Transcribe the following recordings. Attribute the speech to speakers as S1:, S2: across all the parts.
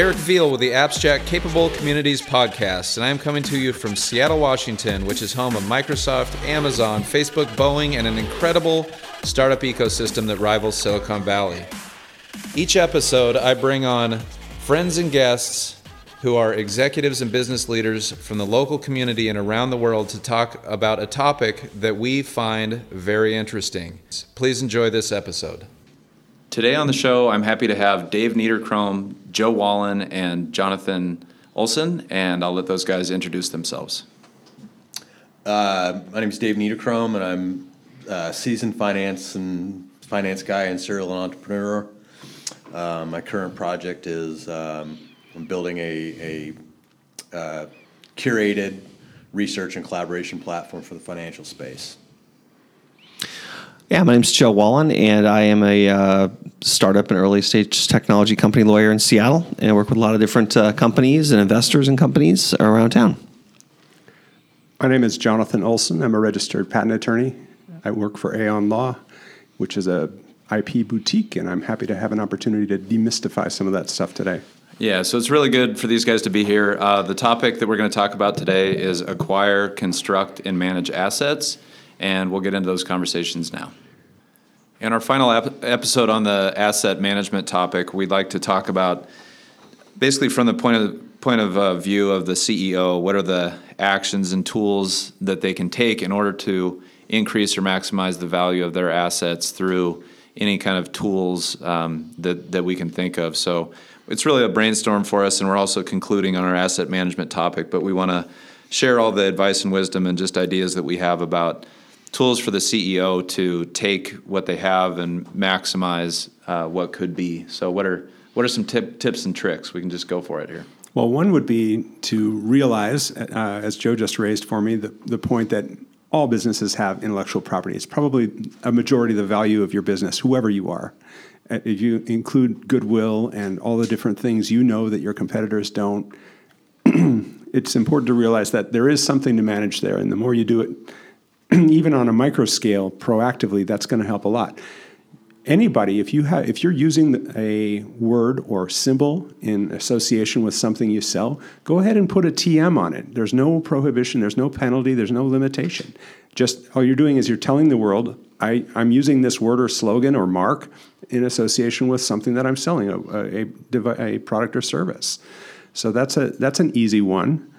S1: Eric Veal with the Abstract Capable Communities podcast, and I am coming to you from Seattle, Washington, which is home of Microsoft, Amazon, Facebook, Boeing, and an incredible startup ecosystem that rivals Silicon Valley. Each episode, I bring on friends and guests who are executives and business leaders from the local community and around the world to talk about a topic that we find very interesting. Please enjoy this episode. Today on the show, I'm happy to have Dave Niederkrom, Joe Wallen, and Jonathan Olson, and I'll let those guys introduce themselves.
S2: Uh, my name is Dave Niederkrom, and I'm a seasoned finance and finance guy and serial entrepreneur. Uh, my current project is um, I'm building a, a uh, curated research and collaboration platform for the financial space.
S3: Yeah, my name's Joe Wallen, and I am a uh, startup and early stage technology company lawyer in Seattle, and I work with a lot of different uh, companies and investors and companies around town.
S4: My name is Jonathan Olson. I'm a registered patent attorney. I work for Aeon Law, which is a IP boutique, and I'm happy to have an opportunity to demystify some of that stuff today.
S1: Yeah, so it's really good for these guys to be here. Uh, the topic that we're going to talk about today is acquire, construct, and manage assets, and we'll get into those conversations now. In our final ep- episode on the asset management topic, we'd like to talk about basically from the point of point of uh, view of the CEO, what are the actions and tools that they can take in order to increase or maximize the value of their assets through any kind of tools um, that that we can think of. So it's really a brainstorm for us, and we're also concluding on our asset management topic. But we want to share all the advice and wisdom and just ideas that we have about tools for the CEO to take what they have and maximize uh, what could be. So, what are what are some tip, tips and tricks? We can just go for it here.
S4: Well, one would be to realize, uh, as Joe just raised for me, the, the point that all businesses have intellectual property. It's probably a majority of the value of your business, whoever you are. Uh, if you include goodwill and all the different things you know that your competitors don't, it's important to realize that there is something to manage there. And the more you do it, even on a micro scale proactively, that's going to help a lot. Anybody, if you have, if you're using a word or symbol in association with something you sell, go ahead and put a TM on it. There's no prohibition, there's no penalty, there's no limitation. Just all you're doing is you're telling the world, I, I'm using this word or slogan or mark in association with something that I'm selling, a, a, a product or service. So that's a that's an easy one.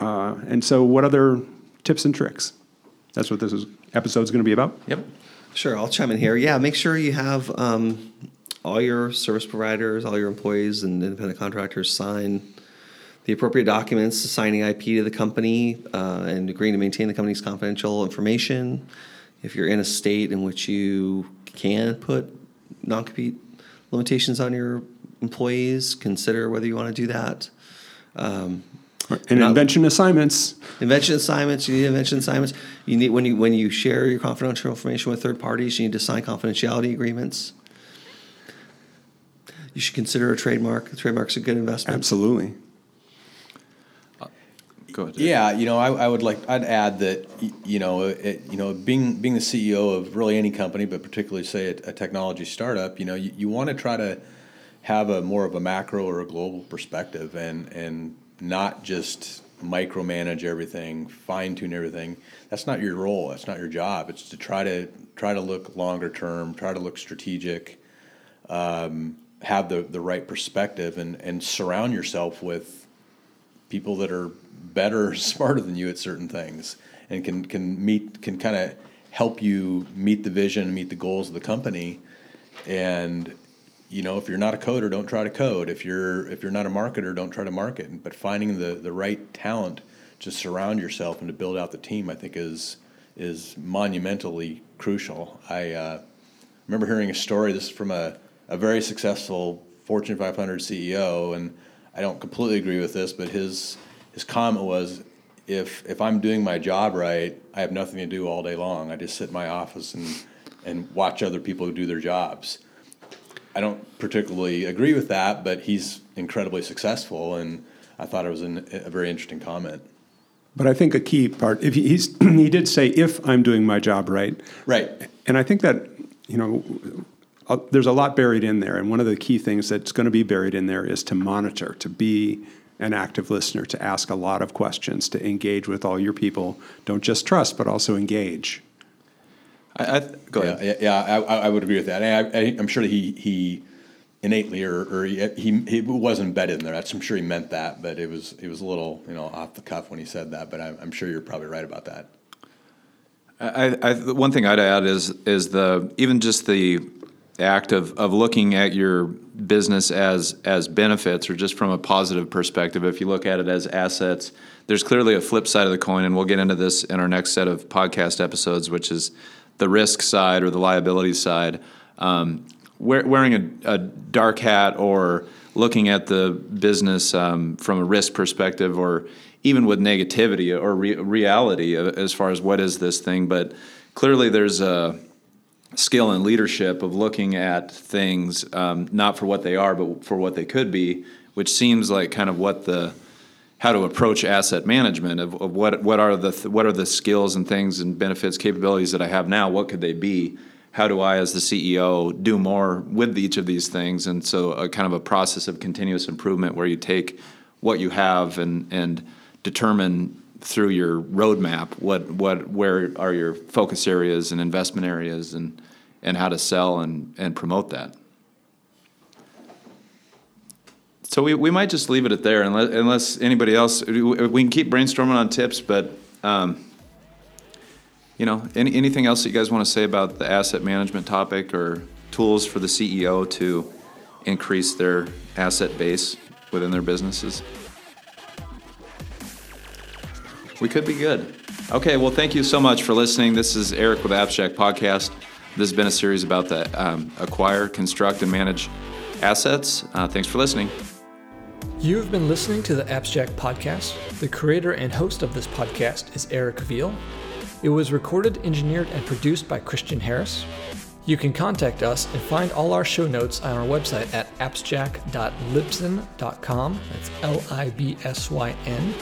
S4: Uh, and so, what other tips and tricks? That's what this episode is, episode's going to be about.
S1: Yep.
S3: Sure, I'll chime in here. Yeah, make sure you have um, all your service providers, all your employees, and independent contractors sign the appropriate documents, assigning IP to the company, uh, and agreeing to maintain the company's confidential information. If you're in a state in which you can put non-compete limitations on your employees, consider whether you want to do that. Um,
S4: and Not, invention assignments.
S3: Invention assignments. You need invention assignments. You need when you when you share your confidential information with third parties, you need to sign confidentiality agreements. You should consider a trademark. A trademark's a good investment.
S4: Absolutely.
S2: Uh, go ahead. Yeah, you know, I, I, would like I'd add that you know, it, you know, being being the CEO of really any company, but particularly say a, a technology startup, you know, you, you want to try to have a more of a macro or a global perspective, and and not just micromanage everything, fine tune everything. That's not your role. That's not your job. It's to try to try to look longer term, try to look strategic, um, have the the right perspective, and and surround yourself with people that are better, smarter than you at certain things, and can can meet can kind of help you meet the vision, meet the goals of the company, and you know, if you're not a coder, don't try to code. If you're if you're not a marketer, don't try to market. But finding the the right talent to surround yourself and to build out the team, I think is is monumentally crucial. I uh, remember hearing a story. This is from a a very successful Fortune 500 CEO, and I don't completely agree with this, but his his comment was, if if I'm doing my job right, I have nothing to do all day long. I just sit in my office and and watch other people do their jobs I don't particularly agree with that, but he's incredibly successful, and I thought it was an, a very interesting comment.
S4: But I think a key part, if he's, he did say, if I'm doing my job right.
S2: Right.
S4: And I think that, you know, uh, there's a lot buried in there, and one of the key things that's going to be buried in there is to monitor, to be an active listener, to ask a lot of questions, to engage with all your people. Don't just trust, but also engage.
S1: I, I go
S2: ahead. Yeah, yeah, I, I would agree with that. I, am sure he he innately or, or he, he, he was embedded in there. I'm sure he meant that, but it was it was a little you know off the cuff when he said that. But I'm, I'm sure you're probably right about that.
S1: I, I, one thing I'd add is is the even just the act of, of looking at your business as as benefits or just from a positive perspective. If you look at it as assets, there's clearly a flip side of the coin, and we'll get into this in our next set of podcast episodes, which is the risk side or the liability side. Um, wearing a, a, dark hat or looking at the business um, from a risk perspective or even with negativity or re- reality as far as what is this thing but clearly there's a skill and leadership of looking at things um, not for what they are but for what they could be which seems like kind of what the how to approach asset management of, of what what are the th- what are the skills and things and benefits capabilities that I have now? What could they be? How do I as the CEO do more with each of these things? And so a kind of a process of continuous improvement where you take what you have and and determine through your roadmap what what where are your focus areas and investment areas and and how to sell and and promote that so we, we might just leave it at there unless, unless anybody else we can keep brainstorming on tips but um, you know any, anything else that you guys want to say about the asset management topic or tools for the ceo to increase their asset base within their businesses? We could be good. Okay well thank you so much for listening. This is eric with abstract podcast. This has been a series about the um, acquire construct and manage assets. Uh, thanks for listening
S5: You've been listening to the Abstract Podcast. The creator and host of this podcast is Eric Veal. It was recorded, engineered, and produced by Christian Harris. You can contact us and find all our show notes on our website at abstract.libsyn.com. That's L I B S Y N.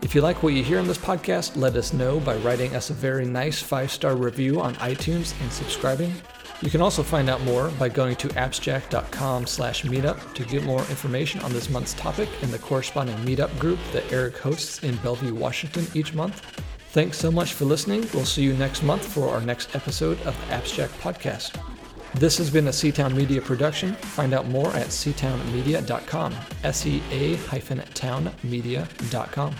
S5: If you like what you hear on this podcast, let us know by writing us a very nice five star review on iTunes and subscribing. You can also find out more by going to abstract.com slash meetup to get more information on this month's topic and the corresponding meetup group that Eric hosts in Bellevue, Washington each month. Thanks so much for listening. We'll see you next month for our next episode of the Abstract Podcast. This has been a Seatown Media production. Find out more at seatownmedia.com, S E A hyphen townmedia.com.